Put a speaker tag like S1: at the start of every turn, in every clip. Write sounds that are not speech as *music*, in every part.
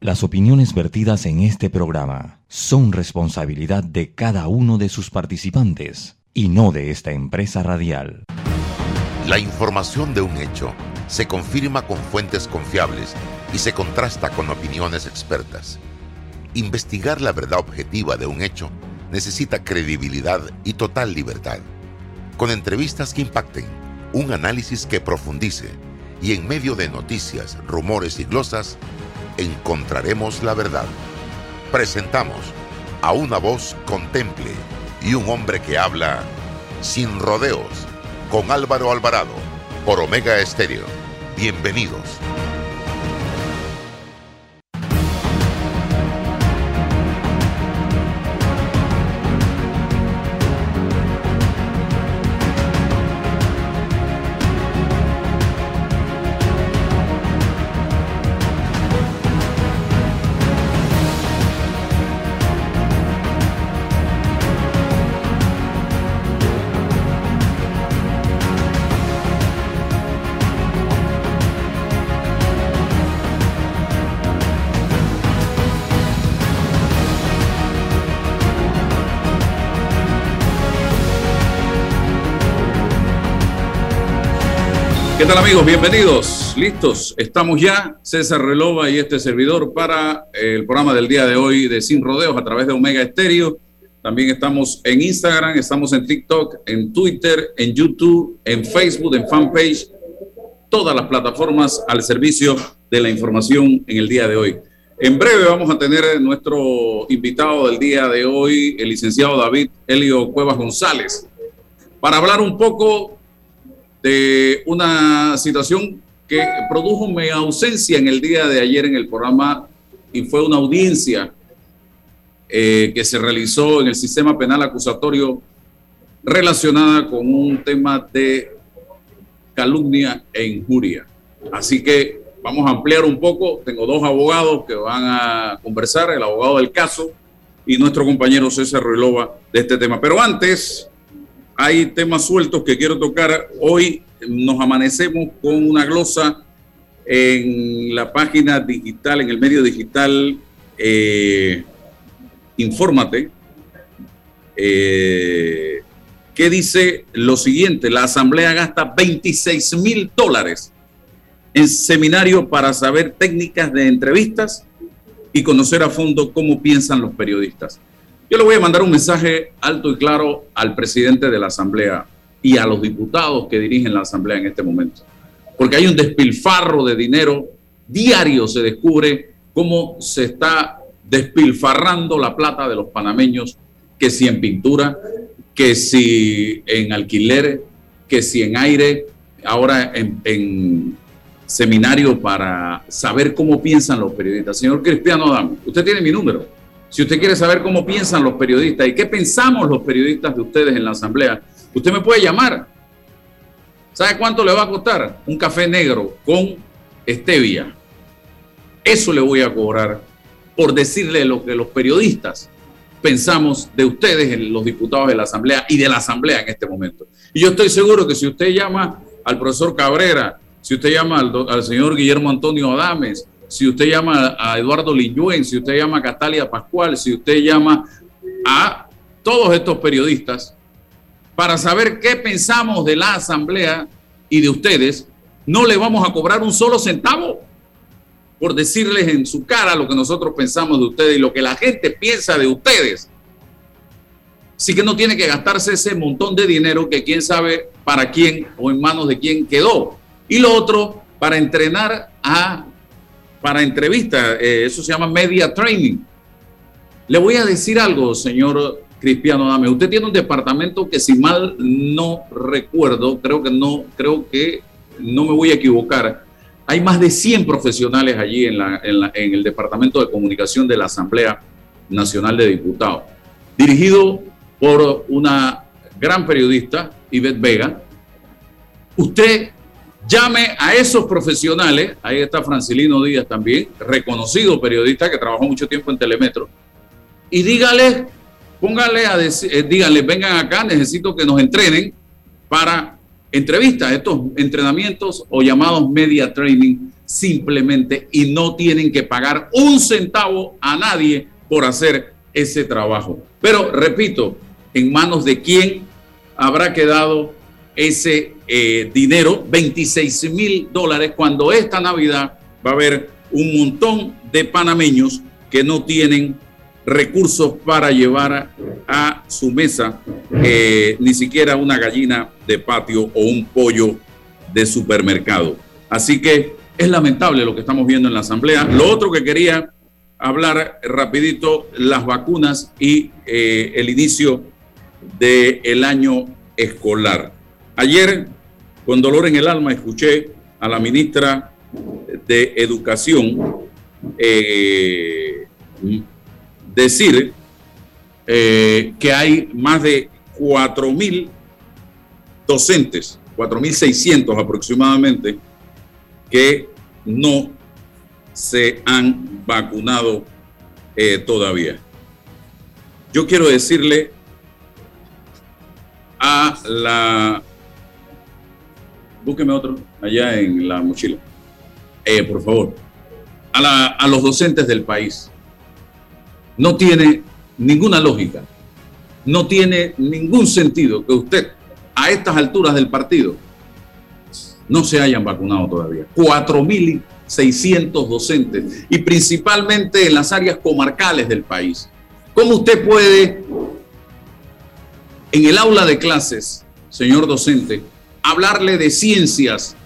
S1: Las opiniones vertidas en este programa son responsabilidad de cada uno de sus participantes y no de esta empresa radial.
S2: La información de un hecho se confirma con fuentes confiables y se contrasta con opiniones expertas. Investigar la verdad objetiva de un hecho necesita credibilidad y total libertad. Con entrevistas que impacten, un análisis que profundice y en medio de noticias, rumores y glosas, encontraremos la verdad. Presentamos a una voz contemple y un hombre que habla sin rodeos con Álvaro Alvarado por Omega Estéreo. Bienvenidos.
S3: Tal amigos? Bienvenidos. Listos. Estamos ya, César Relova y este servidor para el programa del día de hoy de Sin Rodeos a través de Omega Estéreo. También estamos en Instagram, estamos en TikTok, en Twitter, en YouTube, en Facebook, en fanpage, todas las plataformas al servicio de la información en el día de hoy. En breve vamos a tener nuestro invitado del día de hoy, el licenciado David Helio Cuevas González, para hablar un poco de una situación que produjo mi ausencia en el día de ayer en el programa y fue una audiencia eh, que se realizó en el sistema penal acusatorio relacionada con un tema de calumnia e injuria. Así que vamos a ampliar un poco. Tengo dos abogados que van a conversar, el abogado del caso y nuestro compañero César Ruilova de este tema. Pero antes, hay temas sueltos que quiero tocar. Hoy nos amanecemos con una glosa en la página digital, en el medio digital, eh, Infórmate, eh, que dice lo siguiente, la Asamblea gasta 26 mil dólares en seminario para saber técnicas de entrevistas y conocer a fondo cómo piensan los periodistas. Yo le voy a mandar un mensaje alto y claro al presidente de la Asamblea y a los diputados que dirigen la Asamblea en este momento. Porque hay un despilfarro de dinero, diario se descubre cómo se está despilfarrando la plata de los panameños, que si en pintura, que si en alquiler, que si en aire, ahora en, en seminario para saber cómo piensan los periodistas. Señor Cristiano Dame, usted tiene mi número si usted quiere saber cómo piensan los periodistas y qué pensamos los periodistas de ustedes en la asamblea, usted me puede llamar. ¿Sabe cuánto le va a costar? Un café negro con stevia. Eso le voy a cobrar por decirle lo que los periodistas pensamos de ustedes, los diputados de la Asamblea y de la Asamblea en este momento. Y yo estoy seguro que si usted llama al profesor Cabrera, si usted llama al, al señor Guillermo Antonio Adames, si usted llama a Eduardo Lilluen, si usted llama a Catalia Pascual, si usted llama a todos estos periodistas para saber qué pensamos de la asamblea y de ustedes, no le vamos a cobrar un solo centavo por decirles en su cara lo que nosotros pensamos de ustedes y lo que la gente piensa de ustedes. Así que no tiene que gastarse ese montón de dinero que quién sabe para quién o en manos de quién quedó. Y lo otro, para entrenar a para entrevistas. Eh, eso se llama media training. Le voy a decir algo, señor Cristiano Dame. Usted tiene un departamento que, si mal no recuerdo, creo que no, creo que no me voy a equivocar. Hay más de 100 profesionales allí en, en el Departamento de Comunicación de la Asamblea Nacional de Diputados, dirigido por una gran periodista, Ivette Vega. Usted Llame a esos profesionales, ahí está Francilino Díaz también, reconocido periodista que trabajó mucho tiempo en Telemetro, y dígale, póngale a eh, díganle, vengan acá, necesito que nos entrenen para entrevistas, estos entrenamientos o llamados media training simplemente y no tienen que pagar un centavo a nadie por hacer ese trabajo. Pero repito, en manos de quién habrá quedado ese eh, dinero, 26 mil dólares, cuando esta Navidad va a haber un montón de panameños que no tienen recursos para llevar a su mesa eh, ni siquiera una gallina de patio o un pollo de supermercado. Así que es lamentable lo que estamos viendo en la Asamblea. Lo otro que quería hablar rapidito, las vacunas y eh, el inicio del año escolar. Ayer, con dolor en el alma, escuché a la ministra de Educación eh, decir eh, que hay más de 4.000 docentes, 4.600 aproximadamente, que no se han vacunado eh, todavía. Yo quiero decirle a la... Búsqueme otro allá en la mochila. Eh, por favor. A, a los docentes del país. No tiene ninguna lógica. No tiene ningún sentido que usted, a estas alturas del partido, no se hayan vacunado todavía. 4.600 docentes y principalmente en las áreas comarcales del país. ¿Cómo usted puede, en el aula de clases, señor docente, hablarle de ciencias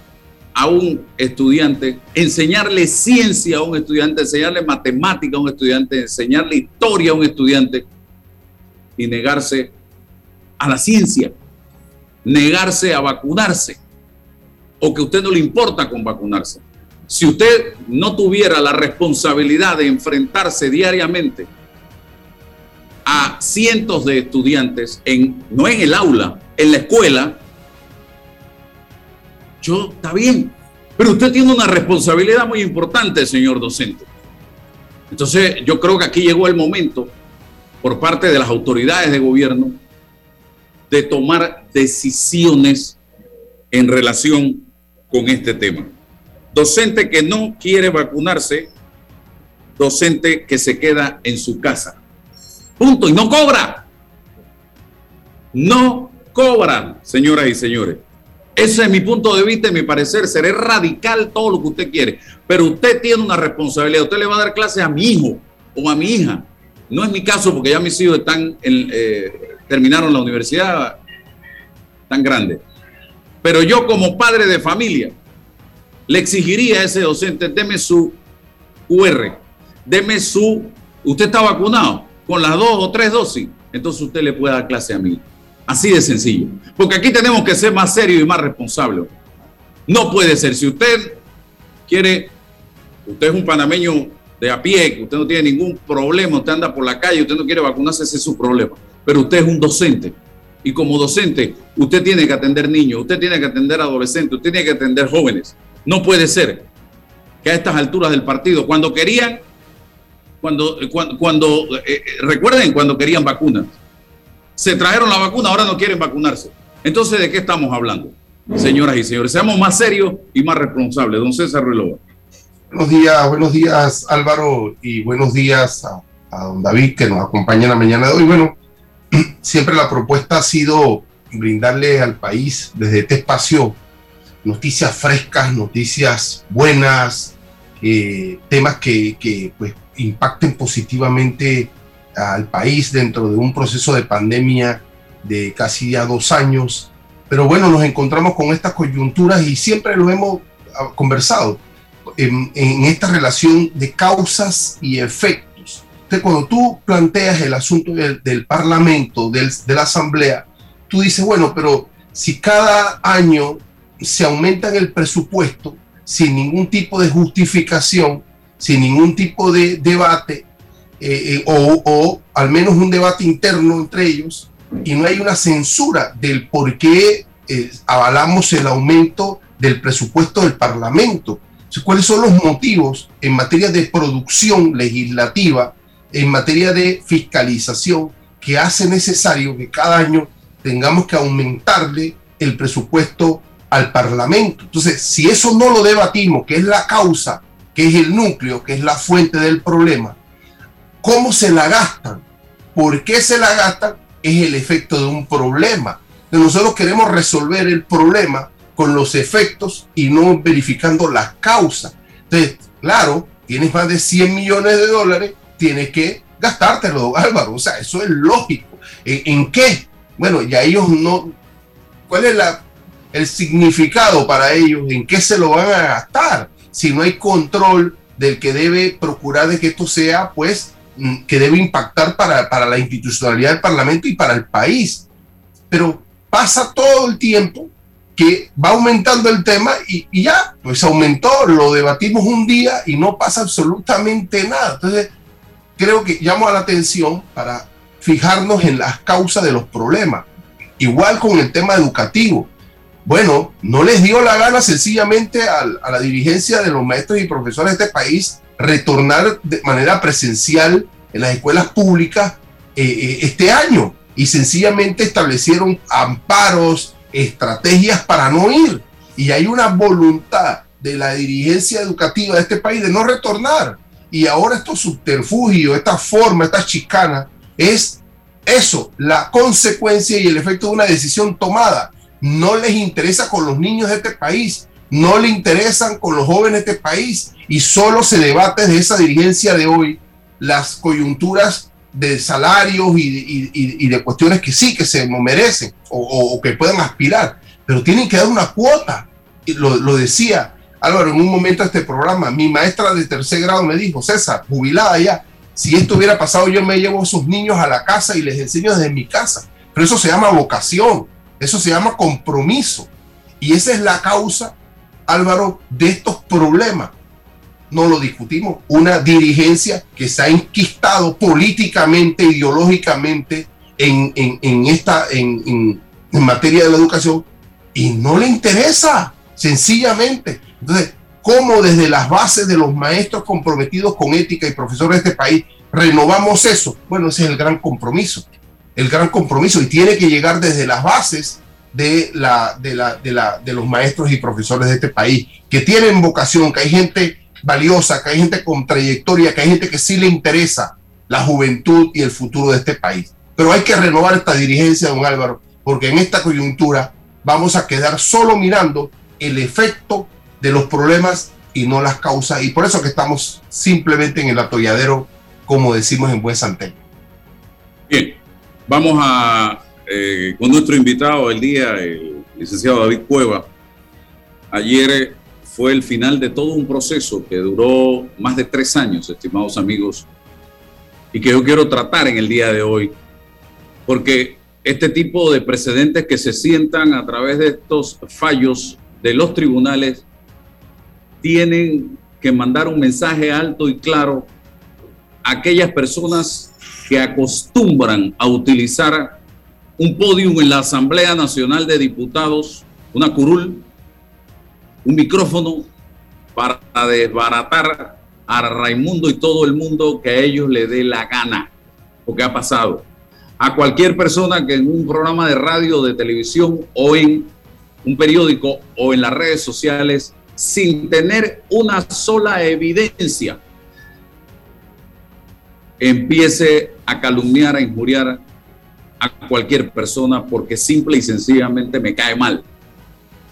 S3: a un estudiante, enseñarle ciencia a un estudiante, enseñarle matemática a un estudiante, enseñarle historia a un estudiante y negarse a la ciencia, negarse a vacunarse o que usted no le importa con vacunarse. Si usted no tuviera la responsabilidad de enfrentarse diariamente a cientos de estudiantes, en, no en el aula, en la escuela, yo, está bien, pero usted tiene una responsabilidad muy importante, señor docente. Entonces, yo creo que aquí llegó el momento, por parte de las autoridades de gobierno, de tomar decisiones en relación con este tema. Docente que no quiere vacunarse, docente que se queda en su casa. Punto. Y no cobra. No cobran, señoras y señores. Ese es mi punto de vista y mi parecer. Seré radical todo lo que usted quiere. Pero usted tiene una responsabilidad. Usted le va a dar clases a mi hijo o a mi hija. No es mi caso porque ya mis hijos están eh, terminaron la universidad tan grande. Pero yo como padre de familia le exigiría a ese docente, deme su QR, deme su, usted está vacunado con las dos o tres dosis, entonces usted le puede dar clase a mí. Así de sencillo. Porque aquí tenemos que ser más serios y más responsables. No puede ser. Si usted quiere, usted es un panameño de a pie, usted no tiene ningún problema, usted anda por la calle, usted no quiere vacunarse, ese es su problema. Pero usted es un docente. Y como docente, usted tiene que atender niños, usted tiene que atender adolescentes, usted tiene que atender jóvenes. No puede ser que a estas alturas del partido, cuando querían, cuando, cuando, eh, eh, recuerden cuando querían vacunas, se trajeron la vacuna, ahora no quieren vacunarse. Entonces, ¿de qué estamos hablando? Señoras y señores, seamos más serios y más responsables. Don César Ruilova.
S4: Buenos días, buenos días Álvaro y buenos días a, don David que nos acompaña en la mañana de hoy. Bueno, *clears throat* siempre la propuesta ha sido brindarle al país desde este espacio noticias frescas, noticias buenas, eh, temas que, que pues, impacten positivamente al país dentro de un proceso de pandemia de casi ya dos años. Pero bueno, nos encontramos con estas coyunturas y siempre lo hemos ah, conversado en, esta relación de causas y efectos. Entonces, cuando tú planteas el asunto del, del Parlamento, del, de la Asamblea, tú dices, bueno, pero si cada año se aumenta el presupuesto sin ningún tipo de justificación, sin ningún tipo de debate, eh, eh, o, o, al menos un debate interno entre ellos, y no hay una censura del por qué eh, avalamos el aumento del presupuesto del Parlamento. ¿Cuáles son los motivos en materia de producción legislativa, en materia de fiscalización, que hace necesario que cada año tengamos que aumentarle el presupuesto al Parlamento. Entonces, si eso no lo debatimos, que es la causa, que es el núcleo, que es la fuente del problema, ¿cómo se la gastan? ¿Por qué se la gastan? Es el efecto de un problema. Nosotros queremos resolver el problema con los efectos y no verificando las causas. Entonces, claro, tienes más de 100 millones de dólares, tienes que gastártelo, Álvaro. O sea, eso es lógico. ¿En, qué? Bueno, ya ellos no... ¿Cuál es el significado para ellos? ¿En qué se lo van a gastar? Si no hay control del que debe procurar de que esto sea, pues, que debe impactar para, para la institucionalidad del Parlamento y para el país. Pero pasa todo el tiempo que va aumentando el tema y, y, ya, pues aumentó, lo debatimos un día y no pasa absolutamente nada. Entonces, creo que llamo a la atención para fijarnos en las causas de los problemas. Igual con el tema educativo. Bueno, no les dio la gana sencillamente a, la dirigencia de los maestros y profesores de este país retornar de manera presencial en las escuelas públicas eh, eh, este año y sencillamente establecieron amparos, estrategias para no ir. Y hay una voluntad de la dirigencia educativa de este país de no retornar. Y ahora estos subterfugios, esta forma, esta chicana, es eso, la consecuencia y el efecto de una decisión tomada. No les interesa con los niños de este país, no le interesan con los jóvenes de este país y solo se debate de esa dirigencia de hoy las coyunturas de salarios y, de cuestiones que sí, que se merecen o, que puedan aspirar, pero tienen que dar una cuota. Lo, lo decía Álvaro en un momento de este programa, mi maestra de tercer grado me dijo, César, jubilada ya, si esto hubiera pasado yo me llevo a esos niños a la casa y les enseño desde mi casa. Pero eso se llama vocación, eso se llama compromiso. Y esa es la causa, Álvaro, de estos problemas no lo discutimos, una dirigencia que se ha inquistado políticamente, ideológicamente en, esta, en, materia de la educación y no le interesa, sencillamente. Entonces, ¿cómo desde las bases de los maestros comprometidos con ética y profesores de este país renovamos eso? Bueno, ese es el gran compromiso, el gran compromiso y tiene que llegar desde las bases de, la, de, la, de, la, de los maestros y profesores de este país, que tienen vocación, que hay gente valiosa, que hay gente con trayectoria, que hay gente que sí le interesa la juventud y el futuro de este país. Pero hay que renovar esta dirigencia, don Álvaro, porque en esta coyuntura vamos a quedar solo mirando el efecto de los problemas y no las causas. Y por eso que estamos simplemente en el atolladero, como decimos en buen santeño.
S3: Bien, vamos a eh, con nuestro invitado el día, el licenciado David Cueva. Ayer fue el final de todo un proceso que duró más de tres años, estimados amigos, y que yo quiero tratar en el día de hoy, porque este tipo de precedentes que se sientan a través de estos fallos de los tribunales tienen que mandar un mensaje alto y claro a aquellas personas que acostumbran a utilizar un podium en la Asamblea Nacional de Diputados, una curul, un micrófono para desbaratar a Raimundo y todo el mundo que a ellos le dé la gana, porque ha pasado. A cualquier persona que en un programa de radio, de televisión o en un periódico o en las redes sociales, sin tener una sola evidencia, empiece a calumniar, a injuriar a cualquier persona porque simple y sencillamente me cae mal.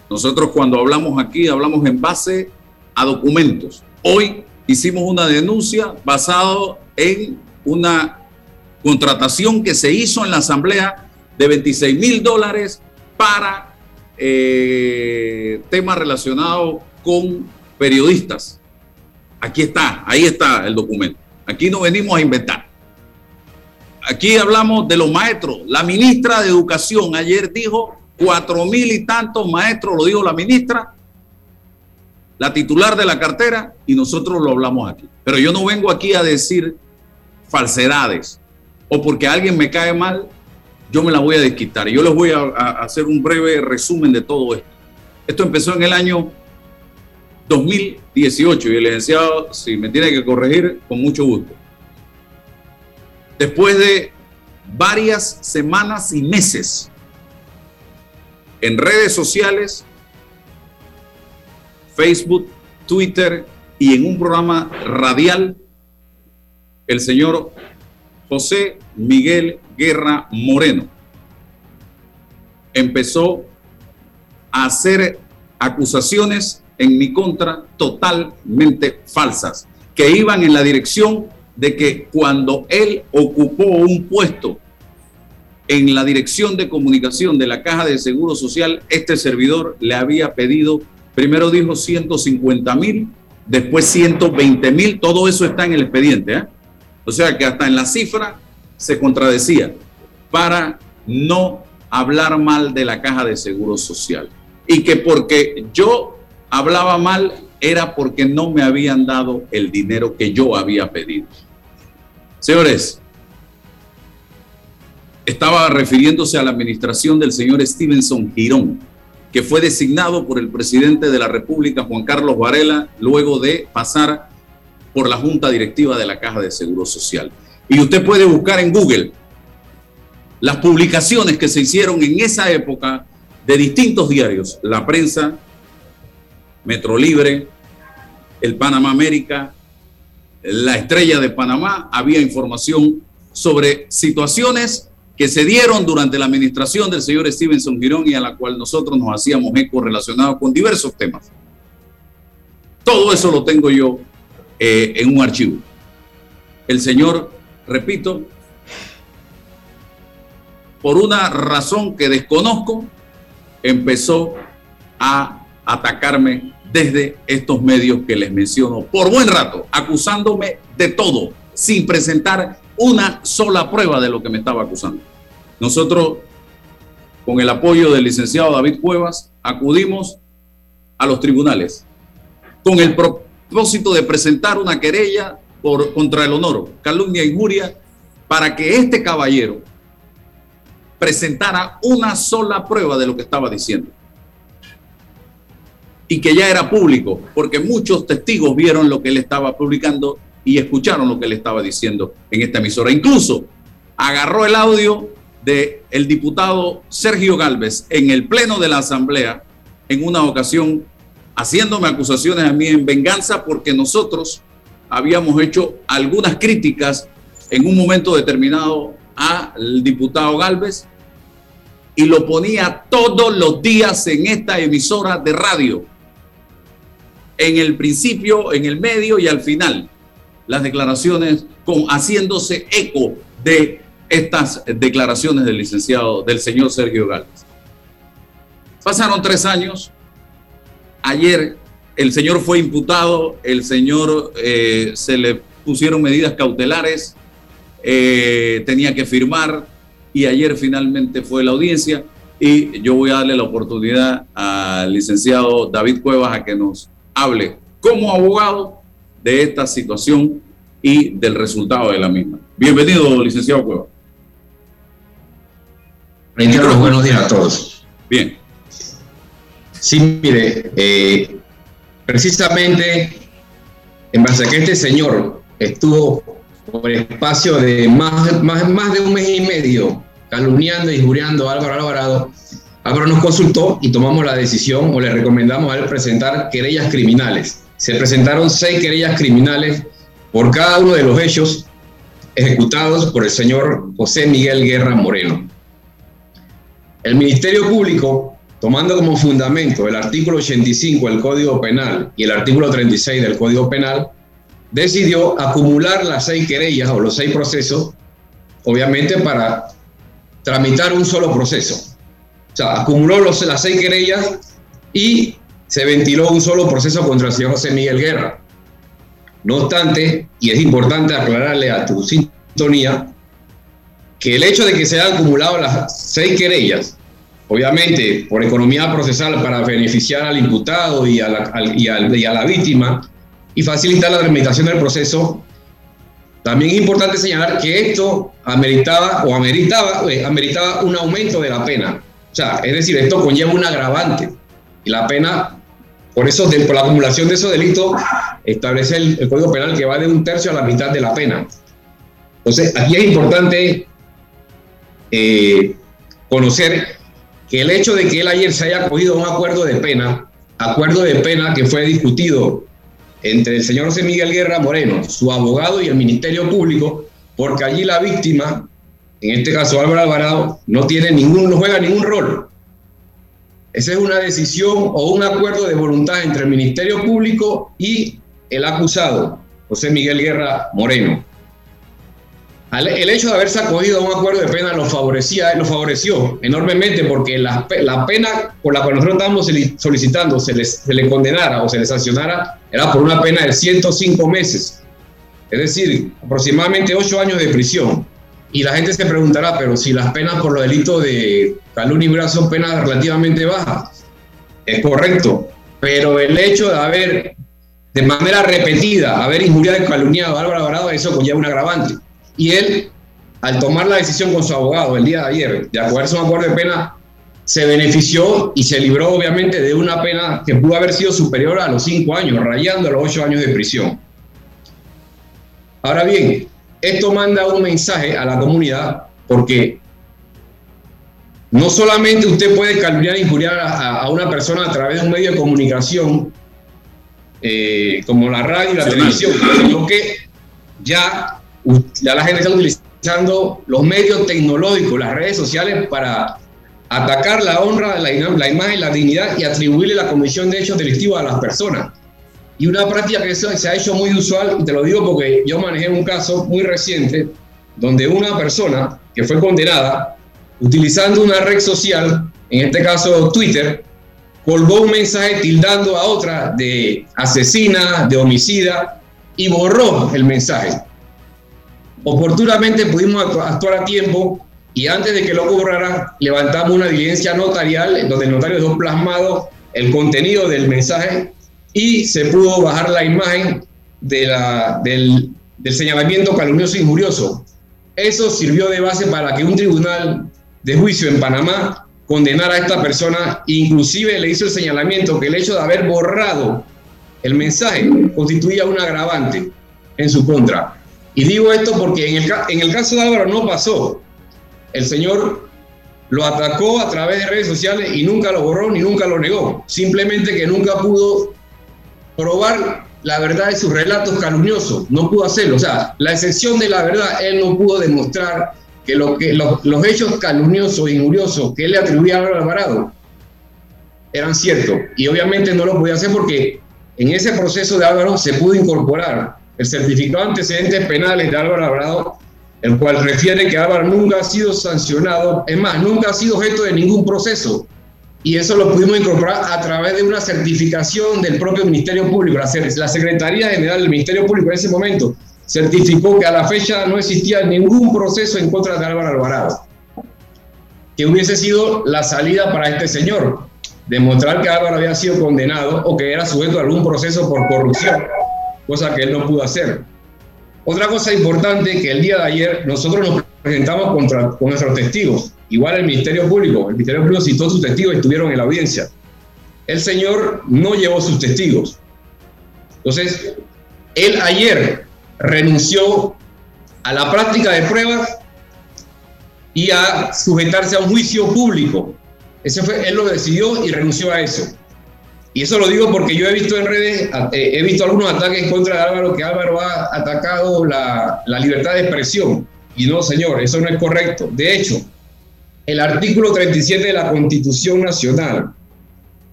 S3: Nosotros cuando hablamos aquí hablamos en base a documentos. Hoy hicimos una denuncia basado en una contratación que se hizo en la asamblea de 26 mil dólares para eh, temas relacionados con periodistas. Aquí está, ahí está el documento. Aquí no venimos a inventar. Aquí hablamos de los maestros. La ministra de Educación ayer dijo cuatro mil y tantos maestros, lo dijo la ministra, la titular de la cartera, y nosotros lo hablamos aquí. Pero yo no vengo aquí a decir falsedades o porque alguien me cae mal, yo me la voy a desquitar. Yo les voy a, hacer un breve resumen de todo esto. Esto empezó en el año 2018 y el licenciado, si me tiene que corregir, con mucho gusto. Después de varias semanas y meses en redes sociales Facebook, Twitter y en un programa radial, el señor José Miguel Guerra Moreno empezó a hacer acusaciones en mi contra totalmente falsas, que iban en la dirección de que cuando él ocupó un puesto en la dirección de comunicación de la Caja de Seguro Social, este servidor le había pedido, primero dijo 150 mil, después 120 mil, todo eso está en el expediente. ¿eh? O sea que hasta en la cifra se contradecía para no hablar mal de la Caja de Seguro Social. Y que porque yo hablaba mal era porque no me habían dado el dinero que yo había pedido. Señores, estaba refiriéndose a la administración del señor Stevenson Girón, que fue designado por el presidente de la República, Juan Carlos Varela, luego de pasar por la Junta Directiva de la Caja de Seguro Social. Y usted puede buscar en Google las publicaciones que se hicieron en esa época de distintos diarios, la prensa, Metro Libre, el Panamá América, la Estrella de Panamá, había información sobre situaciones que se dieron durante la administración del señor Stevenson Girón y a la cual nosotros nos hacíamos eco relacionado con diversos temas. Todo eso lo tengo yo eh, en un archivo. El señor, repito, por una razón que desconozco, empezó a atacarme desde estos medios que les menciono por buen rato, acusándome de todo, sin presentar una sola prueba de lo que me estaba acusando. Nosotros, con el apoyo del licenciado David Cuevas, acudimos a los tribunales con el propósito de presentar una querella por, contra el honor, calumnia y injuria, para que este caballero presentara una sola prueba de lo que estaba diciendo. Y que ya era público, porque muchos testigos vieron lo que él estaba publicando y escucharon lo que él estaba diciendo en esta emisora. Incluso agarró el audio del el diputado Sergio Galvez en el pleno de la Asamblea en una ocasión haciéndome acusaciones a mí en venganza porque nosotros habíamos hecho algunas críticas en un momento determinado al diputado Galvez y lo ponía todos los días en esta emisora de radio. En el principio, en el medio y al final. Las declaraciones con, haciéndose eco de estas declaraciones del licenciado, del señor Sergio Gálvez. Pasaron tres años. Ayer el señor fue imputado, el señor eh, se le pusieron medidas cautelares, eh, tenía que firmar, y ayer finalmente fue la audiencia y yo voy a darle la oportunidad al licenciado David Cuevas a que nos hable como abogado de esta situación y del resultado de la misma. Bienvenido, licenciado Cuevas.
S5: los buenos días a todos.
S3: Bien.
S5: Sí, mire, eh, precisamente en base a que este señor estuvo por el espacio de más, más, más de un mes y medio calumniando y injuriando a Álvaro Alvarado, Álvaro nos consultó y tomamos la decisión o le recomendamos a él presentar querellas criminales. Se presentaron seis querellas criminales por cada uno de los hechos ejecutados por el señor José Miguel Guerra Moreno. El Ministerio Público, tomando como fundamento el artículo 85 del Código Penal y el artículo 36 del Código Penal, decidió acumular las seis querellas o los seis procesos, obviamente para tramitar un solo proceso. O sea, acumuló los, las seis querellas y se ventiló un solo proceso contra el señor José Miguel Guerra. No obstante, y es importante aclararle a tu sintonía, que el hecho de que se hayan acumulado las seis querellas, obviamente por economía procesal para beneficiar al imputado y a la, y a la víctima, y facilitar la tramitación del proceso. También es importante señalar que esto ameritaba o ameritaba, eh, ameritaba un aumento de la pena. O sea, es decir, esto conlleva un agravante. Y la pena, por eso, por la acumulación de esos delitos, establece el, Código Penal que va de un tercio a la mitad de la pena. Entonces, aquí es importante eh, conocer que el hecho de que él ayer se haya acogido a un acuerdo de pena acuerdo de pena que fue discutido entre el señor José Miguel Guerra Moreno, su abogado y el Ministerio Público, porque allí la víctima, en este caso Álvaro Alvarado, no tiene ningún, no juega ningún rol. Esa es una decisión o un acuerdo de voluntad entre el Ministerio Público y el acusado, José Miguel Guerra Moreno. El hecho de haberse acogido a un acuerdo de pena lo favorecía, lo favoreció enormemente porque la, pena por la cual nosotros estábamos solicitando se, se le condenara o se le sancionara era por una pena de 105 meses, es decir, aproximadamente 8 años de prisión. Y la gente se preguntará, pero si las penas por los delitos de calumnia son penas relativamente bajas, es correcto, pero el hecho de haber de manera repetida haber injuriado y calumniado a Álvaro Alvarado, eso conlleva un agravante. Y él, al tomar la decisión con su abogado el día de ayer de acogerse a un acuerdo de pena, se benefició y se libró obviamente de una pena que pudo haber sido superior a los cinco años, rayando los ocho años de prisión. Ahora bien, esto manda un mensaje a la comunidad porque no solamente usted puede calumniar e injuriar a, una persona a través de un medio de comunicación eh, como la radio y la televisión, sino que ya ya la gente está utilizando los medios tecnológicos, las redes sociales para atacar la honra, la, la imagen, la dignidad y atribuirle la comisión de hechos delictivos a las personas. Y una práctica que se ha hecho muy usual, y te lo digo porque yo manejé un caso muy reciente donde una persona que fue condenada utilizando una red social, en este caso Twitter, colgó un mensaje tildando a otra de asesina, de homicida, y borró el mensaje. Oportunamente pudimos actuar a tiempo y antes de que lo cobrara, levantamos una diligencia notarial donde el notario dejó plasmado el contenido del mensaje y se pudo bajar la imagen del señalamiento calumnioso e injurioso. Eso sirvió de base para que un tribunal de juicio en Panamá condenara a esta persona, inclusive le hizo el señalamiento que el hecho de haber borrado el mensaje constituía un agravante en su contra. Y digo esto porque en el, en el caso de Álvaro no pasó. El señor lo atacó a través de redes sociales y nunca lo borró ni nunca lo negó. Simplemente que nunca pudo probar la verdad de sus relatos calumniosos. No pudo hacerlo. O sea, la excepción de la verdad, él no pudo demostrar que, lo que los, hechos calumniosos e injuriosos que él le atribuía a Alvarado eran ciertos. Y obviamente no lo podía hacer porque en ese proceso de Álvaro se pudo incorporar el certificado de antecedentes penales de Álvaro Alvarado, el cual refiere que Álvaro nunca ha sido sancionado, es más, nunca ha sido objeto de ningún proceso. Y eso lo pudimos incorporar a través de una certificación del propio Ministerio Público. La, Secretaría General del Ministerio Público en ese momento certificó que a la fecha no existía ningún proceso en contra de Álvaro Alvarado. Que hubiese sido la salida para este señor, demostrar que Álvaro había sido condenado o que era sujeto a algún proceso por corrupción cosa que él no pudo hacer. Otra cosa importante que el día de ayer nosotros nos presentamos contra, con nuestros testigos, igual el Ministerio Público, el Ministerio Público citó sus testigos estuvieron en la audiencia. El señor no llevó sus testigos. Entonces, él ayer renunció a la práctica de pruebas y a sujetarse a un juicio público. Ese fue, él lo decidió y renunció a eso. Y eso lo digo porque yo he visto en redes, eh, he visto algunos ataques contra Álvaro, que Álvaro ha atacado la, la libertad de expresión. Y no, señor, eso no es correcto. De hecho, el artículo 37 de la Constitución Nacional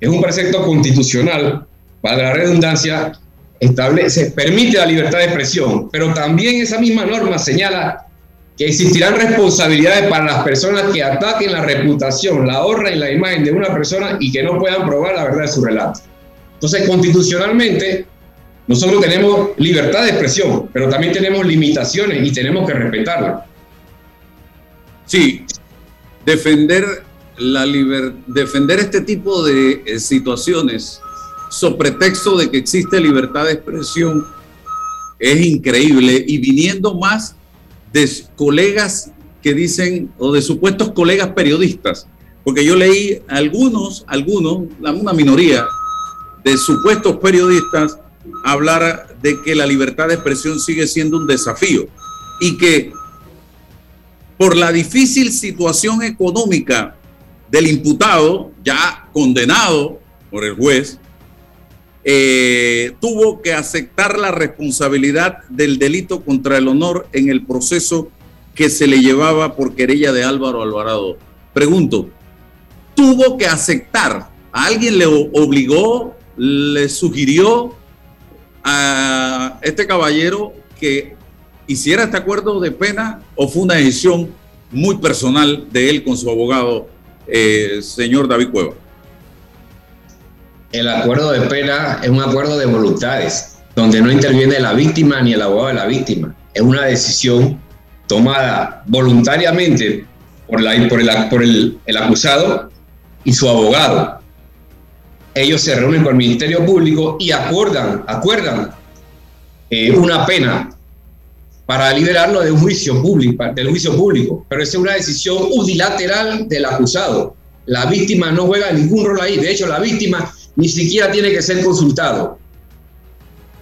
S5: es un precepto constitucional, para la redundancia, establece, permite la libertad de expresión, pero también esa misma norma señala que existirán responsabilidades para las personas que ataquen la reputación, la honra y la imagen de una persona y que no puedan probar la verdad de su relato. Entonces, constitucionalmente, nosotros tenemos libertad de expresión, pero también tenemos limitaciones y tenemos que respetarlas.
S3: Sí, defender, la defender este tipo de eh, situaciones, sobre pretexto de que existe libertad de expresión, es increíble. Y viniendo más de colegas que dicen, o de supuestos colegas periodistas, porque yo leí algunos, algunos, una minoría de supuestos periodistas hablar de que la libertad de expresión sigue siendo un desafío y que por la difícil situación económica del imputado, ya condenado por el juez, eh, tuvo que aceptar la responsabilidad del delito contra el honor en el proceso que se le llevaba por querella de Álvaro Alvarado. Pregunto, tuvo que aceptar, ¿a alguien le obligó, le sugirió a este caballero que hiciera este acuerdo de pena o fue una decisión muy personal de él con su abogado, eh, señor David Cueva?
S5: El acuerdo de pena es un acuerdo de voluntades, donde no interviene la víctima ni el abogado de la víctima. Es una decisión tomada voluntariamente por, la, por, el, por el, acusado y su abogado. Ellos se reúnen con el Ministerio Público y acuerdan, acuerdan eh, una pena para liberarlo de un juicio público, del juicio público. Pero esa es una decisión unilateral del acusado. La víctima no juega ningún rol ahí. De hecho, la víctima ni siquiera tiene que ser consultado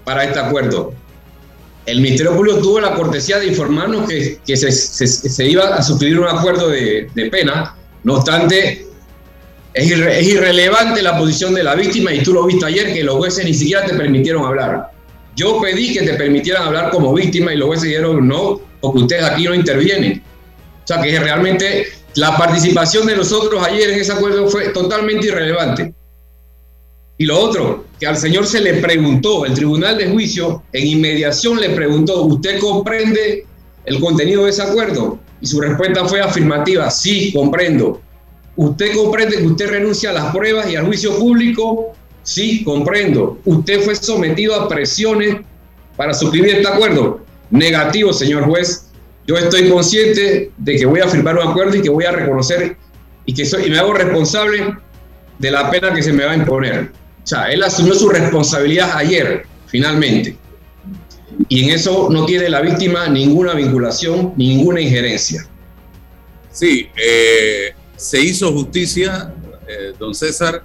S5: para este acuerdo. El Ministerio Público tuvo la cortesía de informarnos que, se, iba a suscribir un acuerdo de, de pena, no obstante, es, es, irrelevante la posición de la víctima y tú lo viste ayer que los jueces ni siquiera te permitieron hablar. Yo pedí que te permitieran hablar como víctima y los jueces dijeron no, porque ustedes aquí no intervienen. O sea que realmente la participación de nosotros ayer en ese acuerdo fue totalmente irrelevante. Y lo otro, que al señor se le preguntó, el tribunal de juicio en inmediación le preguntó, ¿usted comprende el contenido de ese acuerdo? Y su respuesta fue afirmativa, sí, comprendo. ¿Usted comprende que usted renuncia a las pruebas y al juicio público? Sí, comprendo. ¿Usted fue sometido a presiones para suscribir este acuerdo? Negativo, señor juez. Yo estoy consciente de que voy a firmar un acuerdo y que voy a reconocer y que soy, y me hago responsable de la pena que se me va a imponer. O sea, él asumió su responsabilidad ayer, finalmente. Y en eso no tiene la víctima ninguna vinculación, ninguna injerencia.
S3: Sí, eh, se hizo justicia, eh, don César.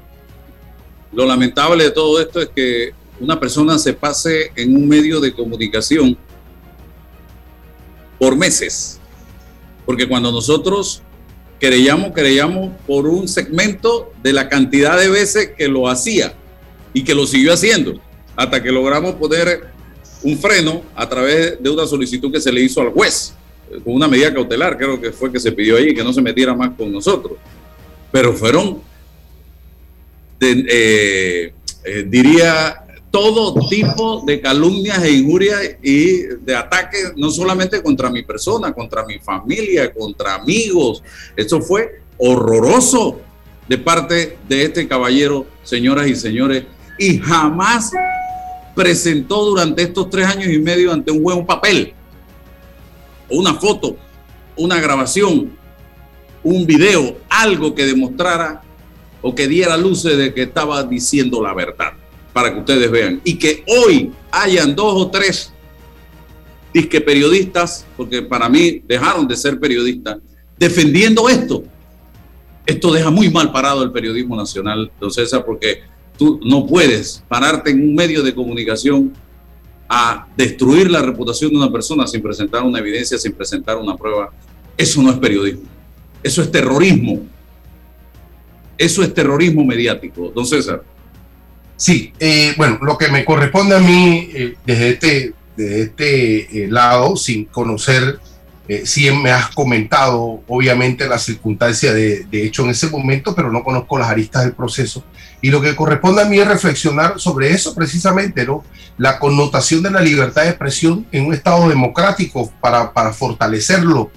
S3: Lo lamentable de todo esto es que una persona se pase en un medio de comunicación por meses. Porque cuando nosotros querellamos, querellamos por un segmento de la cantidad de veces que lo hacía y que lo siguió haciendo hasta que logramos poner un freno a través de una solicitud que se le hizo al juez, con una medida cautelar, creo que fue que se pidió ahí, que no se metiera más con nosotros. Pero fueron, eh, eh, diría, todo tipo de calumnias e injurias y de ataques, no solamente contra mi persona, contra mi familia, contra amigos. Eso fue horroroso de parte de este caballero, señoras y señores y jamás presentó durante estos tres años y medio ante un juez un papel, una foto, una grabación, un video, algo que demostrara o que diera luces de que estaba diciendo la verdad, para que ustedes vean. Y que hoy hayan dos o tres disque periodistas, porque para mí dejaron de ser periodistas, defendiendo esto. Esto deja muy mal parado el periodismo nacional, don César, porque Tú no puedes pararte en un medio de comunicación a destruir la reputación de una persona sin presentar una evidencia, sin presentar una prueba. Eso no es periodismo. Eso es terrorismo. Eso es terrorismo mediático. Don César.
S4: Sí, eh, bueno, lo que me corresponde a mí eh, desde este, desde este eh, lado, sin conocer sí me has comentado, obviamente, la circunstancia de, hecho en ese momento, pero no conozco las aristas del proceso. Y lo que corresponde a mí es reflexionar sobre eso precisamente, ¿no? La connotación de la libertad de expresión en un Estado democrático para, para fortalecerlo,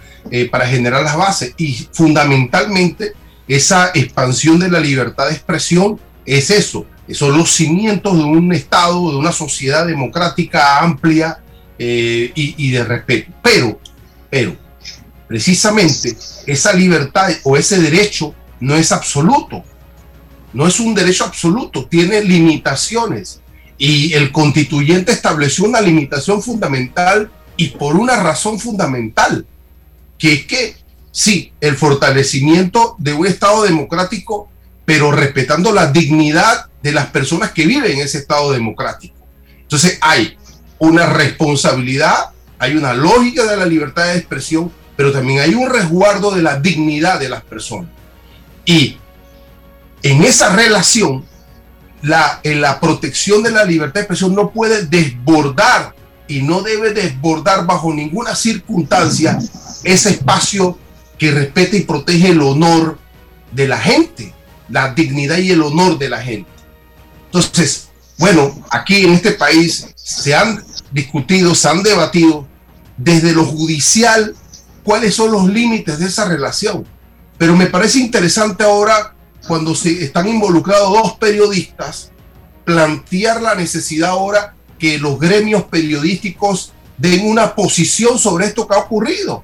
S4: para generar las bases. Y fundamentalmente, esa expansión de la libertad de expresión es eso, son los cimientos de un Estado, de una sociedad democrática amplia eh, y, y de respeto. Pero pero precisamente esa libertad o ese derecho no es absoluto. No es un derecho absoluto, tiene limitaciones. Y el constituyente estableció una limitación fundamental y por una razón fundamental, que es que sí, el fortalecimiento de un Estado democrático, pero respetando la dignidad de las personas que viven en ese Estado democrático. Entonces hay una responsabilidad hay una lógica de la libertad de expresión, pero también hay un resguardo de la dignidad de las personas. Y en esa relación la, la protección de la libertad de expresión no puede desbordar y no debe desbordar bajo ninguna circunstancia ese espacio que respeta y protege el honor de la gente, la dignidad y el honor de la gente. Entonces, bueno, aquí en este país se han discutido, se han debatido desde lo judicial cuáles son los límites de esa relación. Pero me parece interesante ahora, cuando se están involucrados dos periodistas, plantear la necesidad ahora que los gremios periodísticos den una posición sobre esto que ha ocurrido.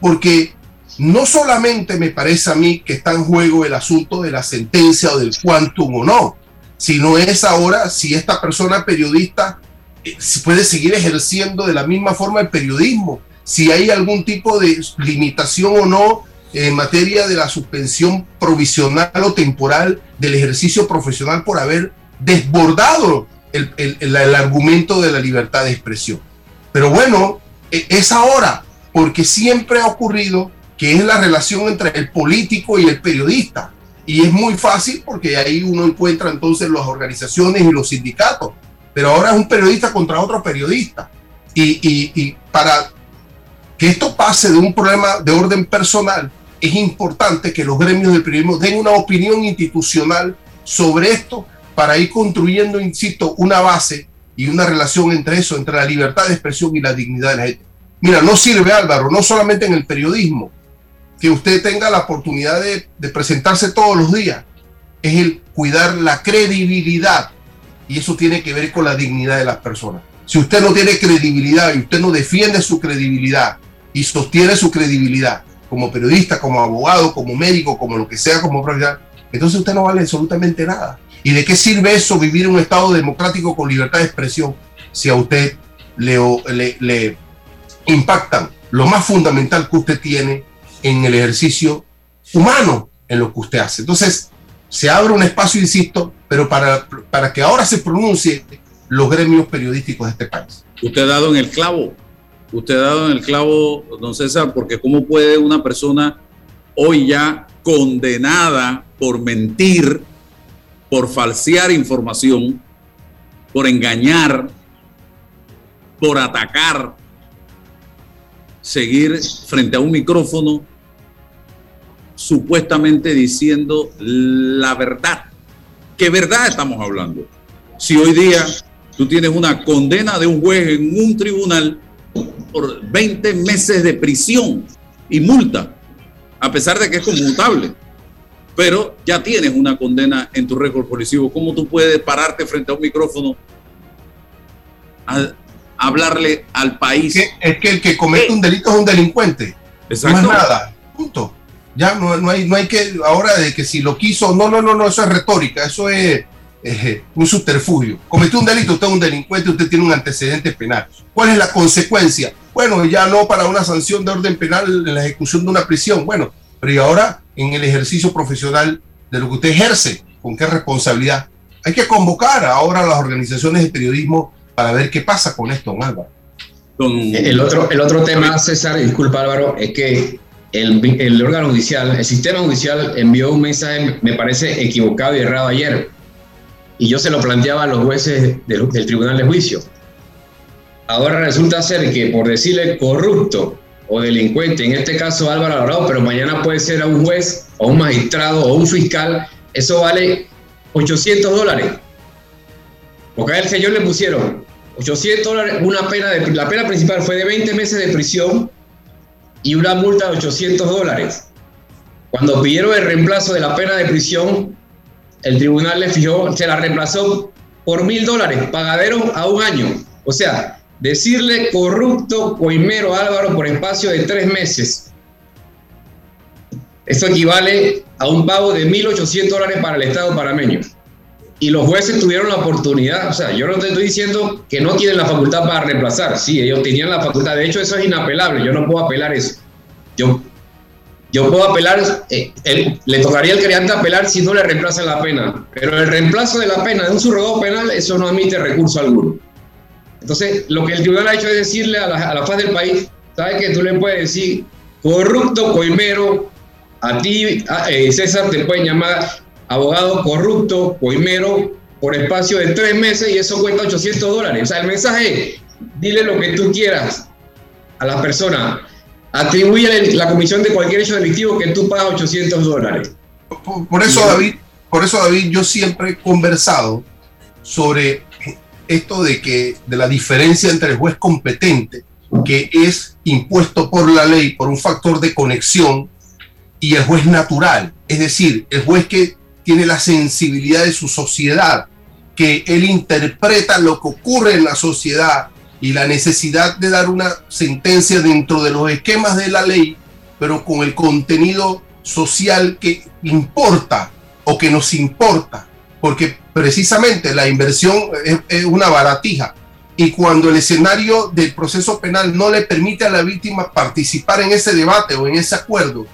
S4: Porque no solamente me parece a mí que está en juego el asunto de la sentencia o del quantum o no, sino es ahora si esta persona periodista eh, puede seguir ejerciendo de la misma forma el periodismo, si hay algún tipo de limitación o no en materia de la suspensión provisional o temporal del ejercicio profesional por haber desbordado el, el, argumento de la libertad de expresión. Pero bueno, e, es ahora, porque siempre ha ocurrido que es la relación entre el político y el periodista. Y es muy fácil porque ahí uno encuentra entonces las organizaciones y los sindicatos. Pero ahora es un periodista contra otro periodista. Y, y, y para que esto pase de un problema de orden personal, es importante que los gremios del periodismo den una opinión institucional sobre esto para ir construyendo, insisto, una base y una relación entre eso, entre la libertad de expresión y la dignidad de la gente. Mira, no sirve Álvaro, no solamente en el periodismo, que usted tenga la oportunidad de, presentarse todos los días, es el cuidar la credibilidad y eso tiene que ver con la dignidad de las personas. Si usted no tiene credibilidad y usted no defiende su credibilidad y sostiene su credibilidad como periodista, como abogado, como médico, como lo que sea, como profesional, entonces usted no vale absolutamente nada. ¿Y de qué sirve eso vivir en un Estado democrático con libertad de expresión si a usted le impactan lo más fundamental que usted tiene en el ejercicio humano en lo que usted hace? Entonces, se abre un espacio, insisto, pero para, para que ahora se pronuncie los gremios periodísticos de este país.
S3: Usted ha dado en el clavo usted ha dado en el clavo, don César, porque cómo puede una persona hoy ya condenada por mentir, por falsear información, por engañar, por atacar, seguir frente a un micrófono supuestamente diciendo la verdad. ¿Qué verdad estamos hablando? Si hoy día tú tienes una condena de un juez en un tribunal por 20 meses de prisión y multa, a pesar de que es conmutable. Pero ya tienes una condena en tu récord policivo. ¿Cómo tú puedes pararte frente a un micrófono a, hablarle al país?
S4: Es que, el que comete un delito es un delincuente. Exacto. No es nada. Punto. Ya no, no, hay, no hay que, ahora de que si lo quiso, no, no, no, no, eso es retórica, eso es eh, un subterfugio. Cometió un delito, usted es un delincuente, usted tiene un antecedente penal. ¿Cuál es la consecuencia? Bueno, ya no para una sanción de orden penal en la ejecución de una prisión. Bueno, pero y ahora en el ejercicio profesional de lo que usted ejerce, ¿con qué responsabilidad? Hay que convocar ahora a las organizaciones de periodismo para ver qué pasa con esto, Álvaro.
S5: El otro, el otro tema, César, disculpa Álvaro, es que el, el órgano judicial, el sistema judicial envió un mensaje, me parece equivocado y errado ayer y yo se lo planteaba a los jueces del, Tribunal de Juicio. Ahora resulta ser que por decirle corrupto o delincuente, en este caso Álvaro Alvarado, pero mañana puede ser a un juez o un magistrado o un fiscal, eso vale 800 dólares. Porque a el señor le pusieron 800 dólares, una pena de, la pena principal fue de 20 meses de prisión y una multa de 800 dólares. Cuando pidieron el reemplazo de la pena de prisión, el tribunal le fijó, se la reemplazó por mil dólares, pagadero a un año. O sea, decirle corrupto coimero Álvaro por espacio de tres meses. Eso equivale a un pago de 1.800 dólares para el Estado parameño. Y los jueces tuvieron la oportunidad, o sea, yo no te estoy diciendo que no tienen la facultad para reemplazar, sí, ellos tenían la facultad, de hecho eso es inapelable, yo no puedo apelar eso. Yo yo puedo apelar, eh, le tocaría al creante apelar si no le reemplaza la pena, pero el reemplazo de la pena de un subrogado penal, eso no admite recurso alguno. Entonces, lo que el tribunal ha hecho es decirle a la, a la faz del país, ¿sabes que Tú le puedes decir, corrupto, coimero, a ti, eh, César, te pueden llamar abogado corrupto, coimero, por espacio de tres meses y eso cuesta 800 dólares. O sea, el mensaje es, dile lo que tú quieras a la persona. Atribuye la comisión de cualquier hecho delictivo que tú pagas 800 dólares.
S4: Por, eso, David, por eso, David, yo siempre he conversado sobre esto de que de la diferencia entre el juez competente, que es impuesto por la ley por un factor de conexión, y el juez natural, es decir, el juez que tiene la sensibilidad de su sociedad, que él interpreta lo que ocurre en la sociedad y la necesidad de dar una sentencia dentro de los esquemas de la ley, pero con el contenido social que importa o que nos importa, porque precisamente la inversión es, una baratija. Y cuando el escenario del proceso penal no le permite a la víctima participar en ese debate o en ese acuerdo,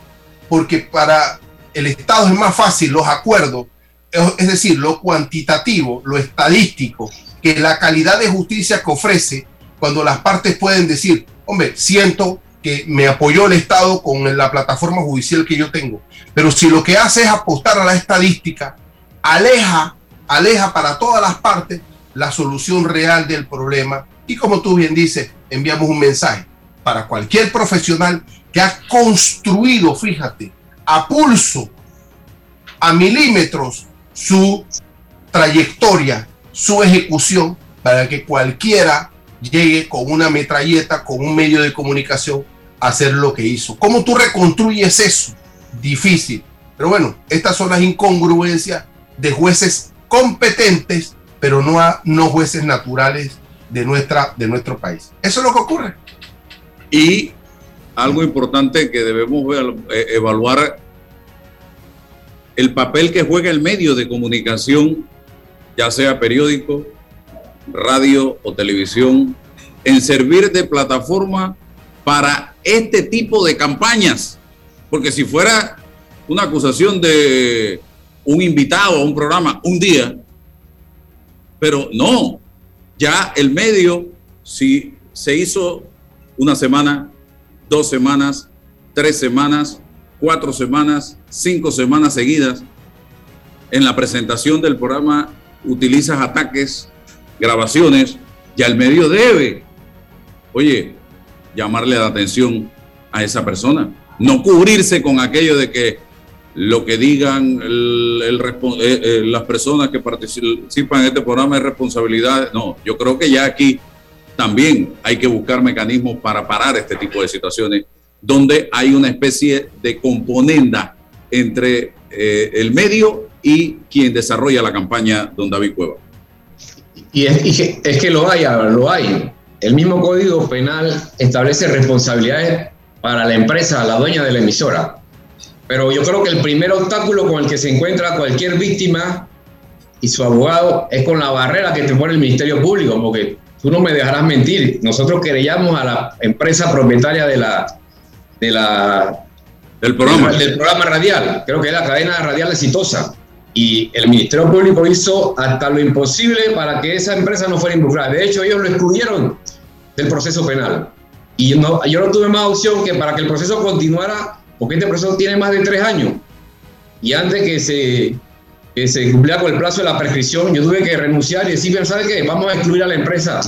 S4: porque para el Estado es más fácil los acuerdos, es decir, lo cuantitativo, lo estadístico, que la calidad de justicia que ofrece cuando las partes pueden decir, hombre, siento que me apoyó el Estado con la plataforma judicial que yo tengo. Pero si lo que hace es apostar a la estadística, aleja, aleja para todas las partes la solución real del problema. Y como tú bien dices, enviamos un mensaje para cualquier profesional que ha construido, fíjate, a pulso, a milímetros, su trayectoria, su ejecución, para que cualquiera llegue con una metralleta, con un medio de comunicación, a hacer lo que hizo. ¿Cómo tú reconstruyes eso? Difícil. Pero bueno, estas son las incongruencias de jueces competentes, pero no, no jueces naturales de, nuestra, de nuestro país. Eso es lo que ocurre.
S3: Y algo importante que debemos eh, evaluar el papel que juega el medio de comunicación, ya sea periódico, radio o televisión, en servir de plataforma para este tipo de campañas. Porque si fuera una acusación de un invitado a un programa un día, pero no, ya el medio, si se hizo una semana, dos semanas, tres semanas, cuatro semanas, cinco semanas seguidas, en la presentación del programa utilizas ataques, grabaciones, ya el medio debe, oye, llamarle la atención a esa persona, no cubrirse con aquello de que lo que digan eh, eh, las personas que participan en este programa es responsabilidad. No, yo creo que ya aquí también hay que buscar mecanismos para parar este tipo de situaciones donde hay una especie de componenda entre eh, el medio y quien desarrolla la campaña, don David Cueva.
S5: Y es, que lo hay, lo hay. El mismo Código Penal establece responsabilidades para la empresa, la dueña de la emisora. Pero yo creo que el primer obstáculo con el que se encuentra cualquier víctima y su abogado es con la barrera que te pone el Ministerio Público, porque tú no me dejarás mentir. Nosotros querellamos a la empresa propietaria de la, de la,
S3: del, programa.
S5: del programa radial, creo que es la cadena radial exitosa. Y el Ministerio Público hizo hasta lo imposible para que esa empresa no fuera involucrada. De hecho, ellos lo excluyeron del proceso penal. Y no, yo no tuve más opción que para que el proceso continuara, porque este proceso tiene más de tres años. Y antes que se, que se cumpliera con el plazo de la prescripción, yo tuve que renunciar y decir, ¿sabe qué? Vamos a excluir a la empresa,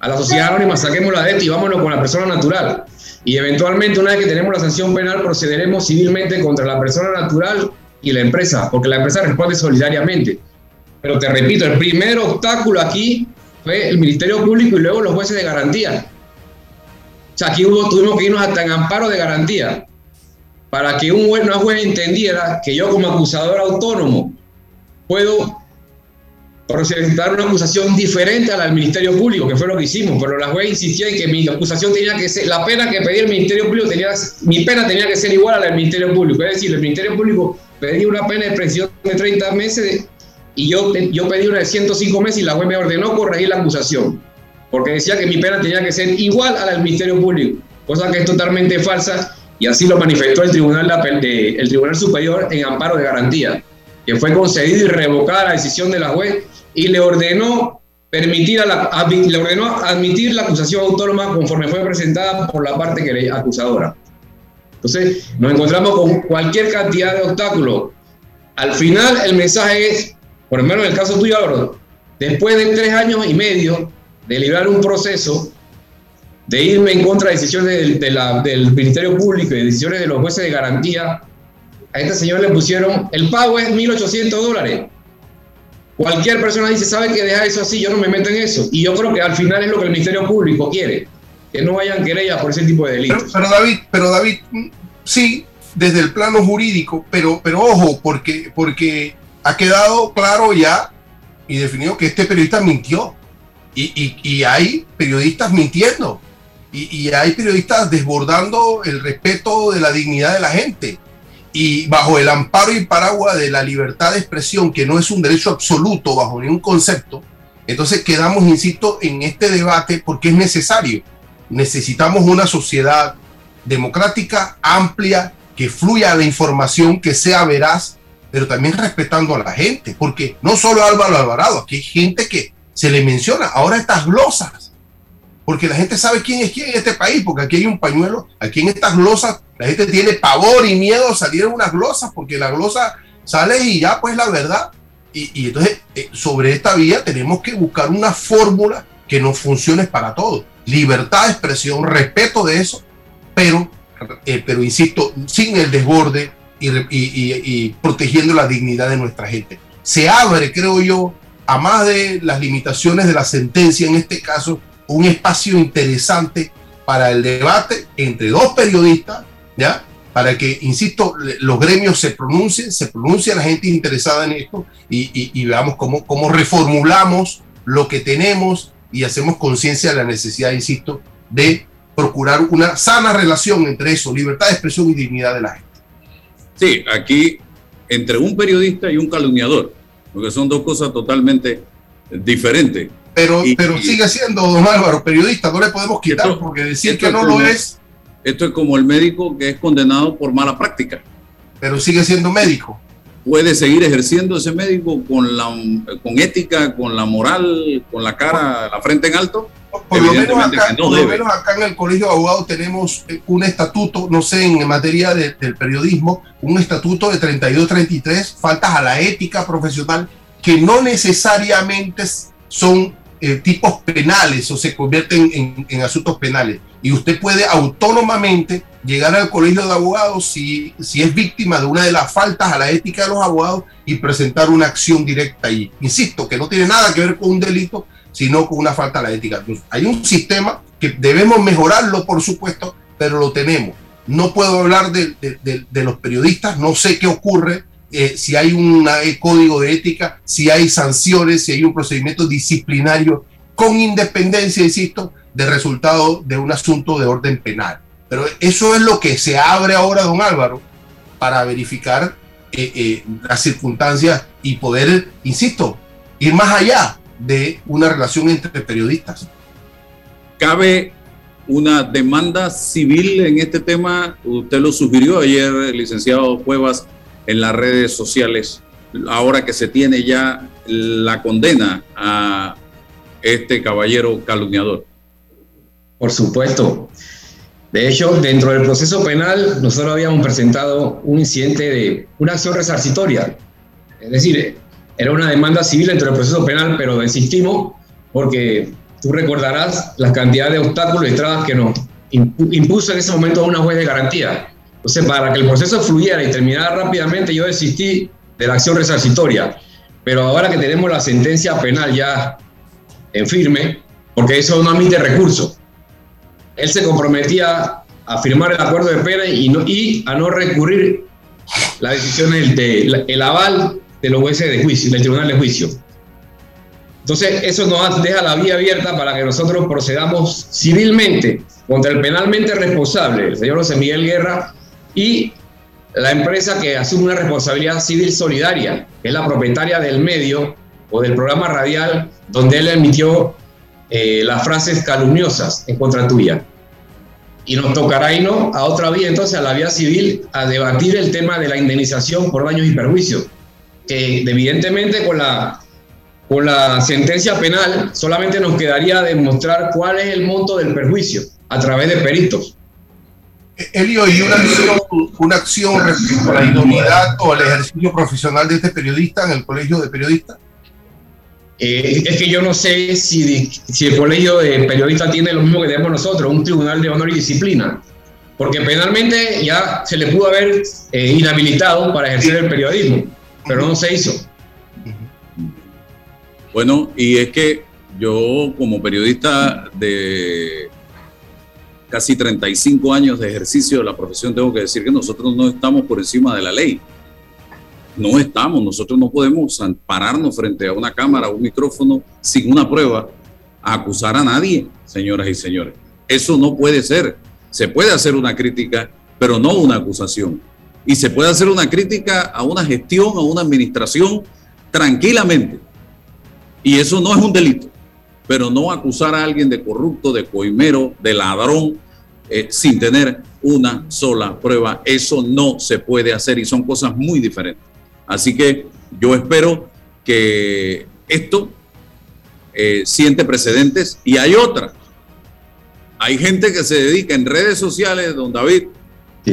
S5: a la sociedad anónima, saquémosla de y vámonos con la persona natural. Y eventualmente, una vez que tenemos la sanción penal, procederemos civilmente contra la persona natural y la empresa, porque la empresa responde solidariamente. Pero te repito, el primer obstáculo aquí fue el Ministerio Público y luego los jueces de garantía. O sea, aquí tuvimos que irnos hasta en amparo de garantía para que un juez, una juez entendiera que yo como acusador autónomo puedo presentar una acusación diferente a la del Ministerio Público, que fue lo que hicimos, pero la juez insistía en que mi acusación tenía que ser, la pena que pedía el Ministerio Público tenía, mi pena tenía que ser igual a la del Ministerio Público, es decir, el Ministerio Público pedía una pena de prisión de 30 meses y yo, yo pedí una de 105 meses y la juez me ordenó corregir la acusación, porque decía que mi pena tenía que ser igual a la del Ministerio Público, cosa que es totalmente falsa y así lo manifestó el Tribunal, el Tribunal Superior en amparo de garantía, que fue concedido y revocada la decisión de la juez y le ordenó permitir a la, le ordenó admitir la acusación autónoma conforme fue presentada por la parte que acusadora. Entonces, nos encontramos con cualquier cantidad de obstáculos. Al final, el mensaje es, por lo menos en el caso tuyo, Álvaro, después de tres años y medio de librar un proceso, de irme en contra de decisiones del, Ministerio Público y de decisiones de los jueces de garantía, a este señor le pusieron, el pago es 1.800 dólares. Cualquier persona dice, sabe que deja eso así, yo no me meto en eso. Y yo creo que al final es lo que el Ministerio Público quiere, que no vayan querellas por ese tipo de delitos.
S4: Pero, David, pero David, sí, desde el plano jurídico, pero, pero ojo, porque, porque ha quedado claro ya y definido que este periodista mintió. Y, y, hay periodistas mintiendo. Y, y, hay periodistas desbordando el respeto de la dignidad de la gente. Y bajo el amparo y paraguas de la libertad de expresión, que no es un derecho absoluto bajo ningún concepto, entonces quedamos, insisto, en este debate porque es necesario. Necesitamos una sociedad democrática, amplia, que fluya la información, que sea veraz, pero también respetando a la gente, porque no solo Álvaro Alvarado, aquí hay gente que se le menciona, ahora estas glosas, porque la gente sabe quién es quién en este país, porque aquí hay un pañuelo, aquí en estas glosas la gente tiene pavor y miedo a salir en unas glosas, porque la glosa sale y ya pues la verdad. Y, entonces eh, sobre esta vía tenemos que buscar una fórmula que nos funcione para todos. Libertad de expresión, respeto de eso, pero, eh, pero insisto, sin el desborde, y, protegiendo la dignidad de nuestra gente. Se abre, creo yo, a más de las limitaciones de la sentencia, en este caso, un espacio interesante para el debate entre dos periodistas, ¿ya? Para que, insisto, los gremios se pronuncien, se pronuncie la gente interesada en esto y, veamos cómo, cómo reformulamos lo que tenemos y hacemos conciencia de la necesidad, insisto, de procurar una sana relación entre eso, libertad de expresión y dignidad de la gente.
S3: Sí, aquí entre un periodista y un calumniador, porque son dos cosas totalmente diferentes.
S4: Pero, pero sigue siendo, don Álvaro, periodista, no le podemos quitar porque decir que no lo es.
S3: Esto es como el médico que es condenado por mala práctica.
S4: Pero sigue siendo médico.
S3: Puede seguir ejerciendo ese médico con, la, con ética, con la moral, con la cara, la frente en alto
S4: por lo, menos acá, en el Colegio de Abogados tenemos eh, un estatuto, no sé, en materia del periodismo, un estatuto de 32-33, faltas a la ética profesional, que no necesariamente son eh, tipos penales o se convierten en, asuntos penales. Y usted puede autónomamente llegar al Colegio de Abogados si, si es víctima de una de las faltas a la ética de los abogados y presentar una acción directa ahí. Insisto, que no tiene nada que ver con un delito, sino con una falta de la ética. hay un sistema que debemos mejorarlo, por supuesto, pero lo tenemos. No puedo hablar de, los periodistas, no sé qué ocurre, eh, si hay un código de ética, si hay sanciones, si hay un procedimiento disciplinario con independencia, insisto, de resultado de un asunto de orden penal. Pero eso es lo que se abre ahora, don Álvaro, para verificar eh, eh, las circunstancias y poder, insisto, ir más allá de una relación entre periodistas.
S3: ¿Cabe una demanda civil en este tema? Usted lo sugirió ayer, licenciado Cuevas, en las redes sociales, ahora que se tiene ya la condena a este caballero calumniador.
S5: Por supuesto. De hecho, dentro del proceso penal, nosotros habíamos presentado un incidente de una acción resarcitoria. Es decir, era una demanda civil dentro del proceso penal, pero desistimos porque tú recordarás la cantidad de obstáculos y trabas que nos impuso en ese momento una juez de garantía. Entonces, para que el proceso fluyera y terminara rápidamente, yo desistí de la acción resarcitoria. Pero ahora que tenemos la sentencia penal ya en firme, porque eso no admite recurso, él se comprometía a firmar el acuerdo de pena y, no, y a no recurrir la decisión del el aval de los jueces de juicio, del tribunal de juicio. Entonces, eso nos deja la vía abierta para que nosotros procedamos civilmente contra el penalmente responsable, el señor José Miguel Guerra, y la empresa que asume una responsabilidad civil solidaria, que es la propietaria del medio o del programa radial donde él emitió eh, las frases calumniosas en contra tuya. Y nos tocará irnos a otra vía, entonces a la vía civil, a debatir el tema de la indemnización por daños y perjuicios que evidentemente con la, con la sentencia penal solamente nos quedaría demostrar cuál es el monto del perjuicio a través de peritos.
S4: Elio, ¿y una acción, una acción respecto a la idoneidad o al ejercicio profesional de este periodista en el colegio de periodistas?
S5: eh, es que yo no sé si, si el colegio de periodistas tiene lo mismo que tenemos nosotros, un tribunal de honor y disciplina, porque penalmente ya se le pudo haber eh, inhabilitado para ejercer el periodismo, pero no se hizo.
S3: Bueno, y es que yo como periodista de casi 35 años de ejercicio de la profesión, tengo que decir que nosotros no estamos por encima de la ley. No estamos, nosotros no podemos pararnos frente a una cámara, un micrófono, sin una prueba, a acusar a nadie, señoras y señores. Eso no puede ser. Se puede hacer una crítica, pero no una acusación. Y se puede hacer una crítica a una gestión, a una administración, tranquilamente. Y eso no es un delito. Pero no acusar a alguien de corrupto, de coimero, de ladrón, eh, sin tener una sola prueba. Eso no se puede hacer y son cosas muy diferentes. Así que yo espero que esto eh, siente precedentes y hay otra. Hay gente que se dedica en redes sociales, don David,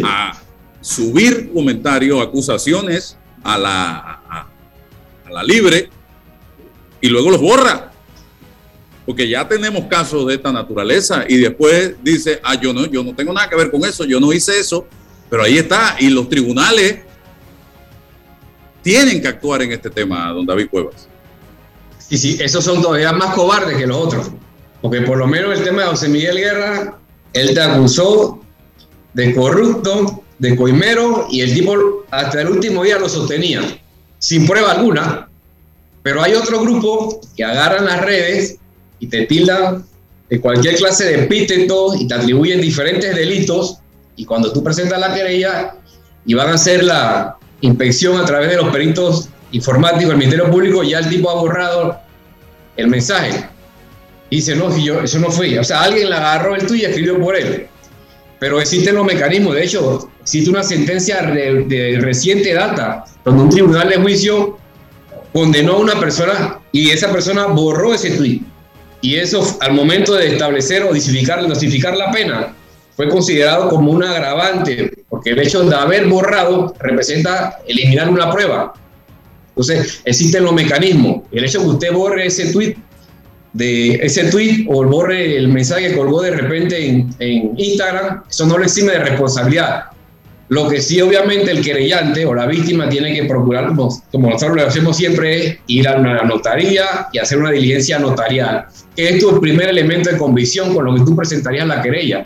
S3: a subir comentarios, acusaciones a la, a la libre y luego los borra porque ya tenemos casos de esta naturaleza y después dice, ah, yo no, yo no tengo nada que ver con eso, yo no hice eso, pero ahí está, y los tribunales tienen que actuar en este tema, don David Cuevas.
S5: Y sí, esos son todavía más cobardes que los otros, porque por lo menos el tema de José Miguel Guerra, él te acusó de corrupto, de coimero, y el tipo hasta el último día lo sostenía, sin prueba alguna. Pero hay otro grupo que agarran las redes y te tildan de cualquier clase de epíteto y te atribuyen diferentes delitos y cuando tú presentas la querella y van a hacer la inspección a través de los peritos informáticos del Ministerio Público, ya el tipo ha borrado el mensaje. Dice, no, yo, eso no fue. O sea, alguien la agarró el tuyo y escribió por él. Pero existen los mecanismos. De hecho, existe una sentencia de, de reciente data donde un tribunal de juicio condenó a una persona y esa persona borró ese tweet y eso al momento de establecer o notificar la pena fue considerado como un agravante, porque el hecho de haber borrado representa eliminar una prueba. Entonces, existen los mecanismos. El hecho de que usted borre ese tweet, de ese tweet o borre el mensaje que colgó de repente en, en Instagram, eso no le exime de responsabilidad. Lo que sí, obviamente, el querellante o la víctima tiene que procurar, como, nosotros lo hacemos siempre, es ir a una notaría y hacer una diligencia notarial, que es tu primer elemento de convicción con lo que tú presentarías la querella.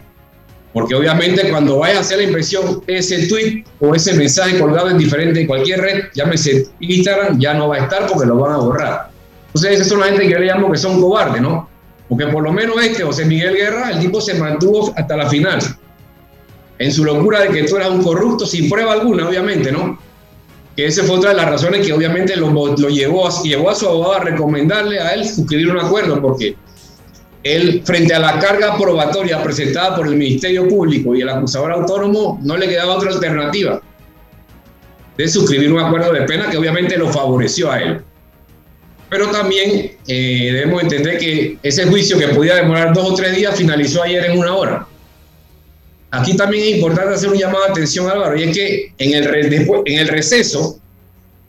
S5: Porque obviamente cuando vayas a hacer la impresión, ese tweet o ese mensaje colgado en diferente, cualquier red, llámese Instagram, ya no va a estar porque lo van a borrar. Entonces, esa son la gente que yo le llamo que son cobardes, ¿no? Porque por lo menos este, José Miguel Guerra, el tipo se mantuvo hasta la final en su locura de que tú eras un corrupto sin prueba alguna, obviamente, ¿no? Que esa fue otra de las razones que obviamente lo, lo llevó, a, su abogado a recomendarle a él suscribir un acuerdo, porque él, frente a la carga probatoria presentada por el Ministerio Público y el acusador autónomo, no le quedaba otra alternativa de suscribir un acuerdo de pena que obviamente lo favoreció a él. Pero también eh, debemos entender que ese juicio que podía demorar dos o tres días finalizó ayer en una hora. Aquí también es importante hacer un llamado de atención, Álvaro, y es que en el, en el receso,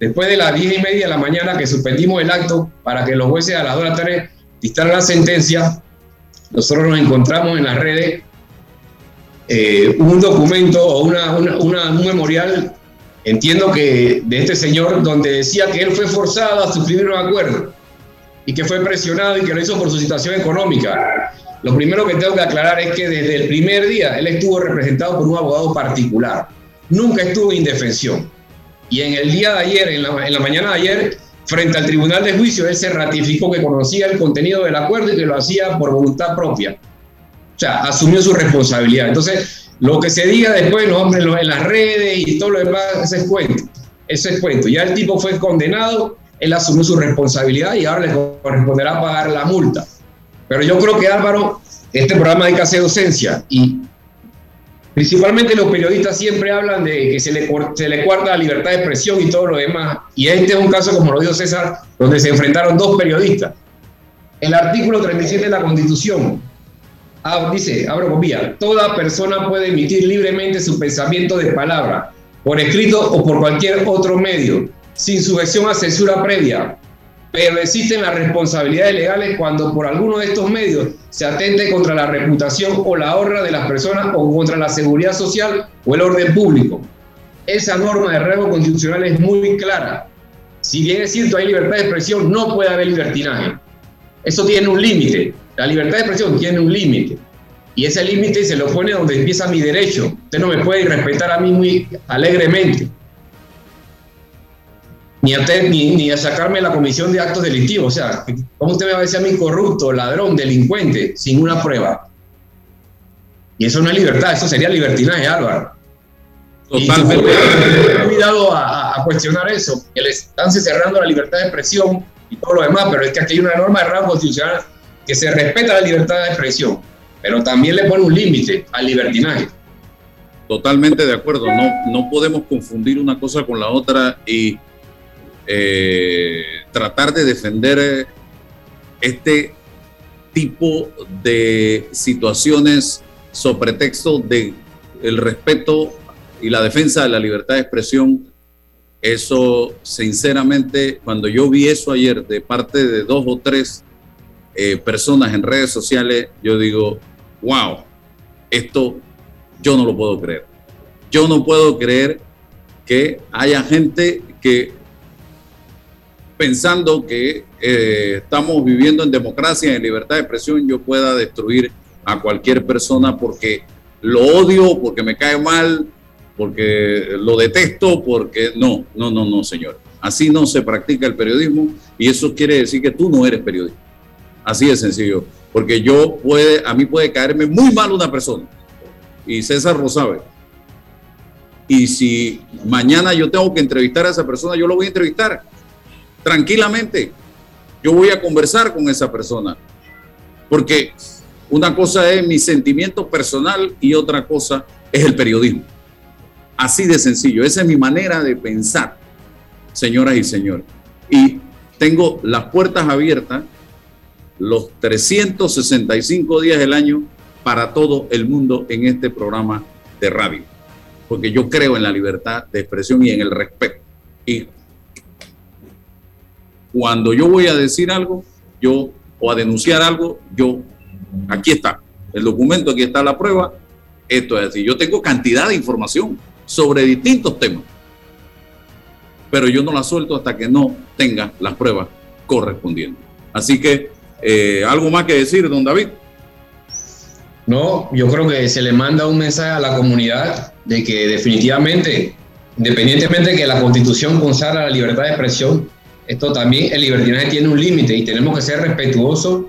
S5: después de las diez y media de la mañana que suspendimos el acto para que los jueces a las 2 de la tarde dictaran la sentencia, nosotros nos encontramos en las redes eh, un documento o una, un memorial, entiendo que de este señor, donde decía que él fue forzado a suscribir un acuerdo y que fue presionado y que lo hizo por su situación económica. Lo primero que tengo que aclarar es que desde el primer día él estuvo representado por un abogado particular. Nunca estuvo en indefensión. Y en el día de ayer, en la, mañana de ayer, frente al tribunal de juicio, él se ratificó que conocía el contenido del acuerdo y que lo hacía por voluntad propia. O sea, asumió su responsabilidad. Entonces, lo que se diga después los en las redes y todo lo demás, ese es cuento. Ese es cuento. Ya el tipo fue condenado, él asumió su responsabilidad y ahora le corresponderá pagar la multa. Pero yo creo que Álvaro, este programa hay que docencia y principalmente los periodistas siempre hablan de que se le, se le cuarta la libertad de expresión y todo lo demás. Y este es un caso, como lo dijo César, donde se enfrentaron dos periodistas. El artículo 37 de la Constitución ah, dice, abro comillas, toda persona puede emitir libremente su pensamiento de palabra, por escrito o por cualquier otro medio, sin sujeción a censura previa, pero existen las responsabilidades legales cuando por alguno de estos medios se atente contra la reputación o la honra de las personas o contra la seguridad social o el orden público. Esa norma de rango constitucional es muy clara. Si bien es cierto hay libertad de expresión, no puede haber libertinaje. Eso tiene un límite. La libertad de expresión tiene un límite. Y ese límite se lo pone donde empieza mi derecho. Usted no me puede respetar a mí muy alegremente ni a, ni, a sacarme la comisión de actos delictivos. O sea, ¿cómo usted me va a decir a mí corrupto, ladrón, delincuente, sin una prueba? Y eso no es libertad, eso sería libertinaje, Álvaro. Totalmente. He olvidado a, a, cuestionar eso, que le están cerrando la libertad de expresión y todo lo demás, pero es que aquí hay una norma de rango constitucional que se respeta la libertad de expresión, pero también le pone un límite al libertinaje.
S3: Totalmente de acuerdo, no, no podemos confundir una cosa con la otra y eh, tratar de defender este tipo de situaciones sobre pretexto de el respeto y la defensa de la libertad de expresión. Eso, sinceramente, cuando yo vi eso ayer de parte de dos o tres eh, personas en redes sociales, yo digo, wow, esto yo no lo puedo creer. Yo no puedo creer que haya gente que pensando que eh, estamos viviendo en democracia, en libertad de expresión, yo pueda destruir a cualquier persona porque lo odio, porque me cae mal, porque lo detesto, porque no, no, no, no, señor. Así no se practica el periodismo y eso quiere decir que tú no eres periodista. Así de sencillo. Porque yo puede, a mí puede caerme muy mal una persona. Y César lo sabe. Y si mañana yo tengo que entrevistar a esa persona, yo lo voy a entrevistar tranquilamente. Yo voy a conversar con esa persona, porque una cosa es mi sentimiento personal y otra cosa es el periodismo. Así de sencillo, esa es mi manera de pensar, señoras y señores. Y tengo las puertas abiertas los 365 días del año para todo el mundo en este programa de radio, porque yo creo en la libertad de expresión y en el respeto. Y cuando yo voy a decir algo, yo, o a denunciar algo, yo, aquí está, el documento, aquí está la prueba, esto es así. Yo tengo cantidad de información sobre distintos temas, pero yo no la suelto hasta que no tenga las pruebas correspondientes. Así que, eh, ¿algo más que decir, don David?
S5: No, yo creo que se le manda un mensaje a la comunidad de que definitivamente, independientemente de que la constitución consagra la libertad de expresión, esto también, el libertinaje tiene un límite y tenemos que ser respetuosos.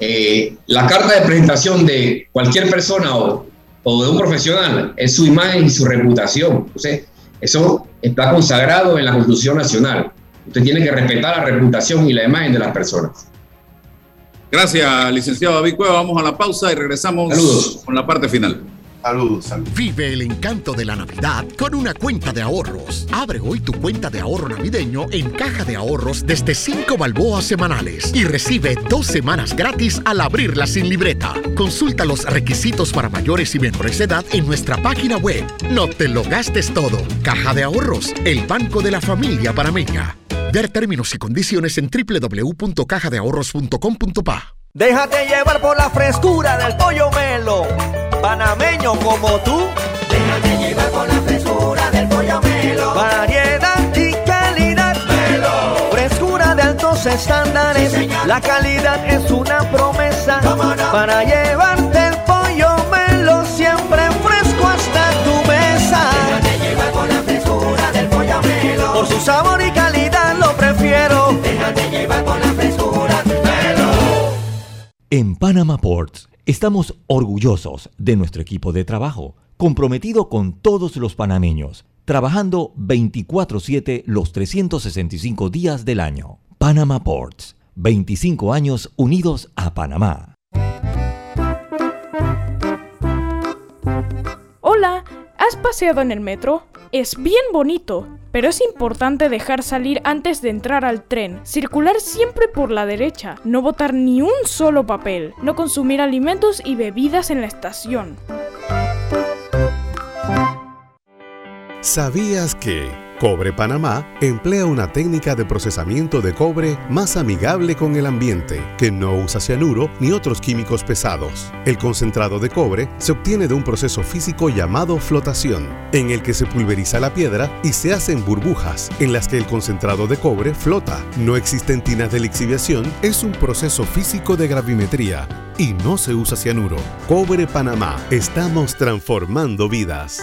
S5: Eh, la carta de presentación de cualquier persona o, o, de un profesional es su imagen y su reputación. Entonces, eso está consagrado en la Constitución Nacional. Usted tiene que respetar la reputación y la imagen de las personas.
S3: Gracias, licenciado David Cueva. Vamos a la pausa y regresamos con la parte final.
S6: Saludos, Vive el encanto de la Navidad con una cuenta de ahorros. Abre hoy tu cuenta de ahorro navideño en Caja de Ahorros desde 5 balboas semanales y recibe dos semanas gratis al abrirla sin libreta. Consulta los requisitos para mayores y menores de edad en nuestra página web. No te lo gastes todo. Caja de Ahorros, el banco de la familia panameña. Ver términos y condiciones en www.cajadeahorros.com.pa.
S7: Déjate llevar por la frescura del pollo melo panameño como tú.
S8: Déjate llevar con la frescura del pollo melo.
S7: Variedad y calidad.
S8: Melo.
S7: Frescura de altos estándares. la calidad es una promesa. Para llevarte el pollo melo siempre fresco hasta tu mesa.
S8: Déjate llevar con la frescura del pollo melo.
S7: Por su sabor y calidad lo prefiero.
S8: Déjate llevar con la frescura melo.
S1: En Panama Ports Estamos orgullosos de nuestro equipo de trabajo, comprometido con todos los panameños, trabajando 24/7 los 365 días del año. Panama Ports, 25 años unidos a Panamá.
S9: Hola, ¿has paseado en el metro? Es bien bonito, pero es importante dejar salir antes de entrar al tren, circular siempre por la derecha, no botar ni un solo papel, no consumir alimentos y bebidas en la estación.
S10: ¿Sabías que... Cobre Panamá emplea una técnica de procesamiento de cobre más amigable con el ambiente, que no usa cianuro ni otros químicos pesados. El concentrado de cobre se obtiene de un proceso físico llamado flotación, en el que se pulveriza la piedra y se hacen burbujas en las que el concentrado de cobre flota. No existen tinas de lixiviación, es un proceso físico de gravimetría y no se usa cianuro. Cobre Panamá, estamos transformando vidas.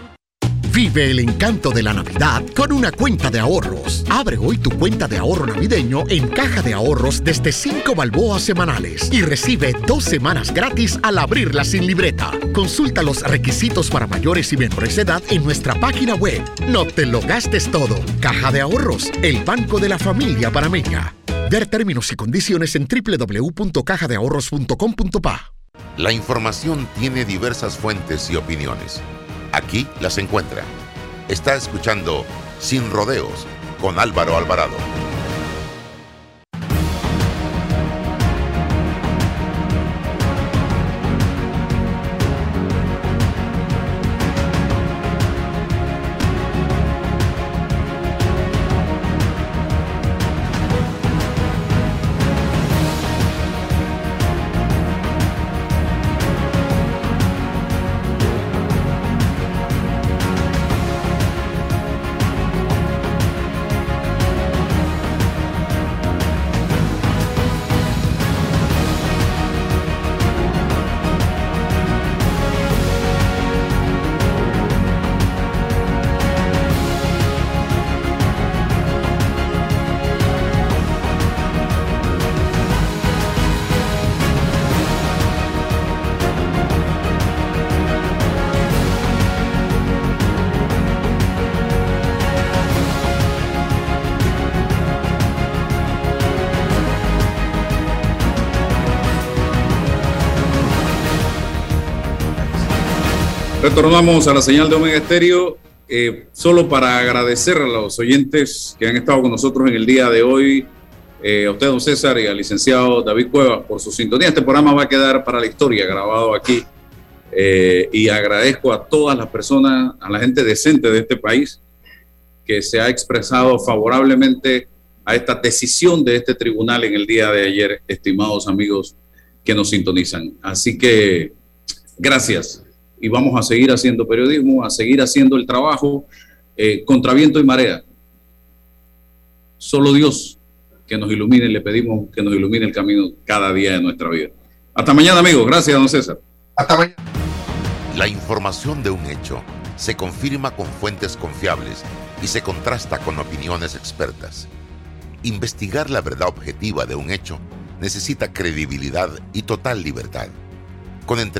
S6: Vive el encanto de la Navidad con una cuenta de ahorros. Abre hoy tu cuenta de ahorro navideño en Caja de Ahorros desde 5 balboas semanales y recibe dos semanas gratis al abrirla sin libreta. Consulta los requisitos para mayores y menores de edad en nuestra página web. No te lo gastes todo. Caja de Ahorros, el banco de la familia panameña. Ver términos y condiciones en www.cajadeahorros.com.pa.
S2: La información tiene diversas fuentes y opiniones. Aquí las encuentra. Está escuchando Sin Rodeos con Álvaro Alvarado.
S3: Retornamos a la señal de Omega Estéreo, eh, solo para agradecer a los oyentes que han estado con nosotros en el día de hoy, eh, a usted, don César, y al licenciado David Cuevas por su sintonía. Este programa va a quedar para la historia, grabado aquí. Eh, y agradezco a todas las personas, a la gente decente de este país, que se ha expresado favorablemente a esta decisión de este tribunal en el día de ayer, estimados amigos que nos sintonizan. Así que, gracias y vamos a seguir haciendo periodismo, a seguir haciendo el trabajo eh, contra viento y marea. Solo Dios que nos ilumine, le pedimos que nos ilumine el camino cada día de nuestra vida. Hasta mañana, amigos. Gracias, don César.
S4: Hasta mañana.
S2: La información de un hecho se confirma con fuentes confiables y se contrasta con opiniones expertas. Investigar la verdad objetiva de un hecho necesita credibilidad y total libertad. Con entre